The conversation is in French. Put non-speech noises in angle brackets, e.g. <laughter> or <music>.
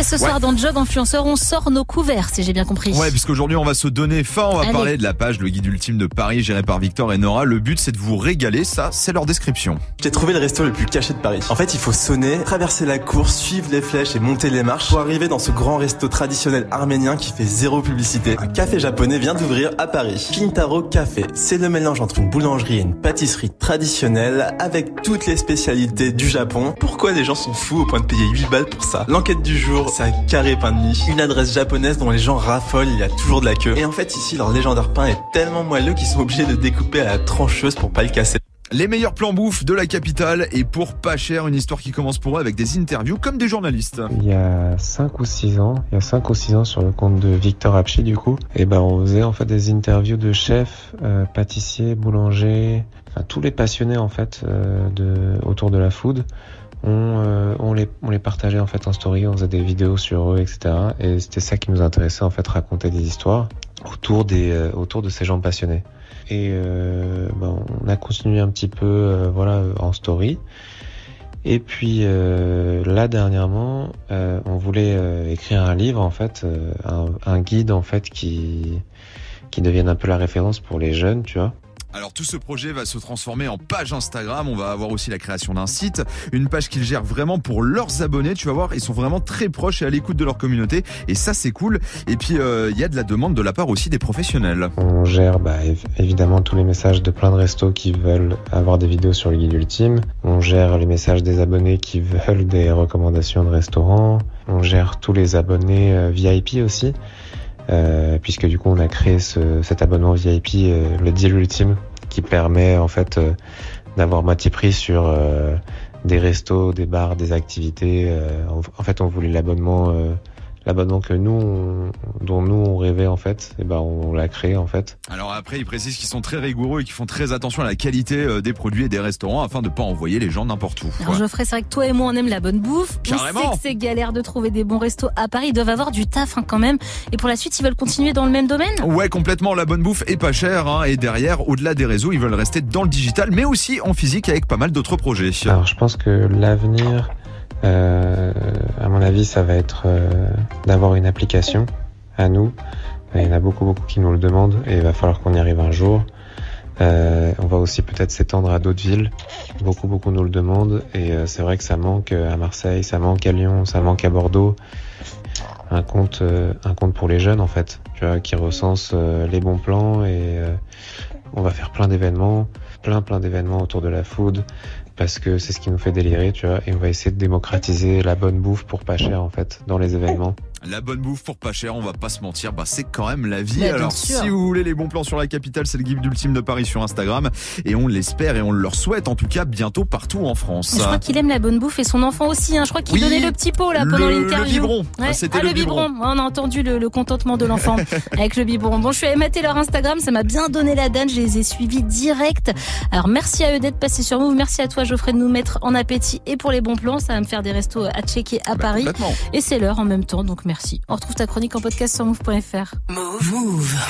et ce soir dans Job Influenceur, on sort nos couverts, si j'ai bien compris. Ouais, puisqu'aujourd'hui on va se donner fin, on va Allez. parler de la page Le Guide Ultime de Paris gérée par Victor et Nora. Le but c'est de vous régaler, ça c'est leur description. J'ai trouvé le resto le plus caché de Paris. En fait, il faut sonner, traverser la cour, suivre les flèches et monter les marches pour arriver dans ce grand resto traditionnel arménien qui fait zéro publicité. Un café japonais vient d'ouvrir à Paris. Kintaro Café. C'est le mélange entre une boulangerie et une pâtisserie traditionnelle avec toutes les spécialités du Japon. Pourquoi les gens sont fous au point de payer 8 balles pour ça? L'enquête du jour, c'est un carré pain de mie. Une adresse japonaise dont les gens raffolent, il y a toujours de la queue. Et en fait, ici, leur légendaire pain est tellement moelleux qu'ils sont obligés de découper à la trancheuse pour pas le casser. Les meilleurs plans bouffe de la capitale et pour pas cher, une histoire qui commence pour eux avec des interviews comme des journalistes. Il y a 5 ou 6 ans, il y a 5 ou 6 ans sur le compte de Victor Apchi du coup, et ben on faisait en fait des interviews de chefs, euh, pâtissiers, boulangers, enfin tous les passionnés en fait euh, de autour de la food. On, euh, on les on les partageait en fait en story, on faisait des vidéos sur eux, etc. Et c'était ça qui nous intéressait en fait, raconter des histoires autour des euh, autour de ces gens passionnés. Et ben, on a continué un petit peu euh, voilà en story. Et puis euh, là dernièrement, euh, on voulait euh, écrire un livre en fait, un, un guide en fait qui qui devienne un peu la référence pour les jeunes, tu vois. Alors tout ce projet va se transformer en page Instagram, on va avoir aussi la création d'un site, une page qu'ils gèrent vraiment pour leurs abonnés, tu vas voir, ils sont vraiment très proches et à l'écoute de leur communauté et ça c'est cool. Et puis euh, il y a de la demande de la part aussi des professionnels. On gère bah, év- évidemment tous les messages de plein de restos qui veulent avoir des vidéos sur le guide ultime. On gère les messages des abonnés qui veulent des recommandations de restaurants. On gère tous les abonnés euh, VIP aussi. Euh, puisque du coup on a créé ce- cet abonnement VIP, euh, le deal ultime, qui permet en fait euh, d'avoir moitié prix sur euh, des restos, des bars, des activités. en, fait on voulait l'abonnement l'abonnement que nous on- dont nous on rêvait en fait et ben on l'a créé en fait Alors après ils précisent qu'ils sont très rigoureux et qu'ils font très attention à la qualité euh, des produits et des restaurants afin de pas envoyer les gens n'importe où. Alors quoi. Geoffrey, c'est vrai que toi et moi on aime la bonne bouffe. On Carrément. sait que c'est galère de trouver des bons restos à Paris. Ils doivent avoir du taf hein, quand même. Et pour la suite, ils veulent continuer dans le même domaine Ouais, complètement. La bonne bouffe est pas chère. Hein, et derrière, au-delà des réseaux, ils veulent rester dans le digital, mais aussi en physique avec pas mal d'autres projets. alors je pense que l'avenir euh, à mon avis ça va être euh, d'avoir une application à nous. Il y en a beaucoup beaucoup qui nous le demandent et il va falloir qu'on y arrive un jour. Euh, on va aussi peut-être s'étendre à d'autres villes. Beaucoup beaucoup nous le demandent et euh, c'est vrai que ça manque à Marseille ça manque à Lyon ça manque à Bordeaux un compte euh, un compte pour les jeunes en fait tu vois qui recense euh, les bons plans et euh, on va faire plein d'événements plein plein d'événements autour de la food parce que c'est ce qui nous fait délirer tu vois et on va essayer de démocratiser la bonne bouffe pour pas cher en fait dans les événements La bonne bouffe pour pas cher, on va pas se mentir, bah c'est quand même la vie. Bah, Alors si vous voulez les bons plans sur la capitale, c'est le guide ultime de Paris sur Instagram et on l'espère et on leur souhaite en tout cas bientôt partout en France. Je crois qu'il aime la bonne bouffe et son enfant aussi. Hein. Je crois qu'il Oui, donnait le petit pot là pendant le- le l'interview. biberon. Ouais. Ah, c'était ah, le le biberon. biberon. On a entendu le, le contentement de l'enfant <laughs> avec le biberon. Bon, je suis allée mater leur Instagram. Ça m'a bien donné la date. Je les ai suivis direct. Alors, merci à eux d'être passés sur Move. Merci à toi, Geoffrey, de nous mettre en appétit et pour les bons plans. Ça va me faire des restos à checker à Bah, Paris. Et c'est l'heure en même temps. Donc, merci. On retrouve ta chronique en podcast sur move.fr. Move. Move.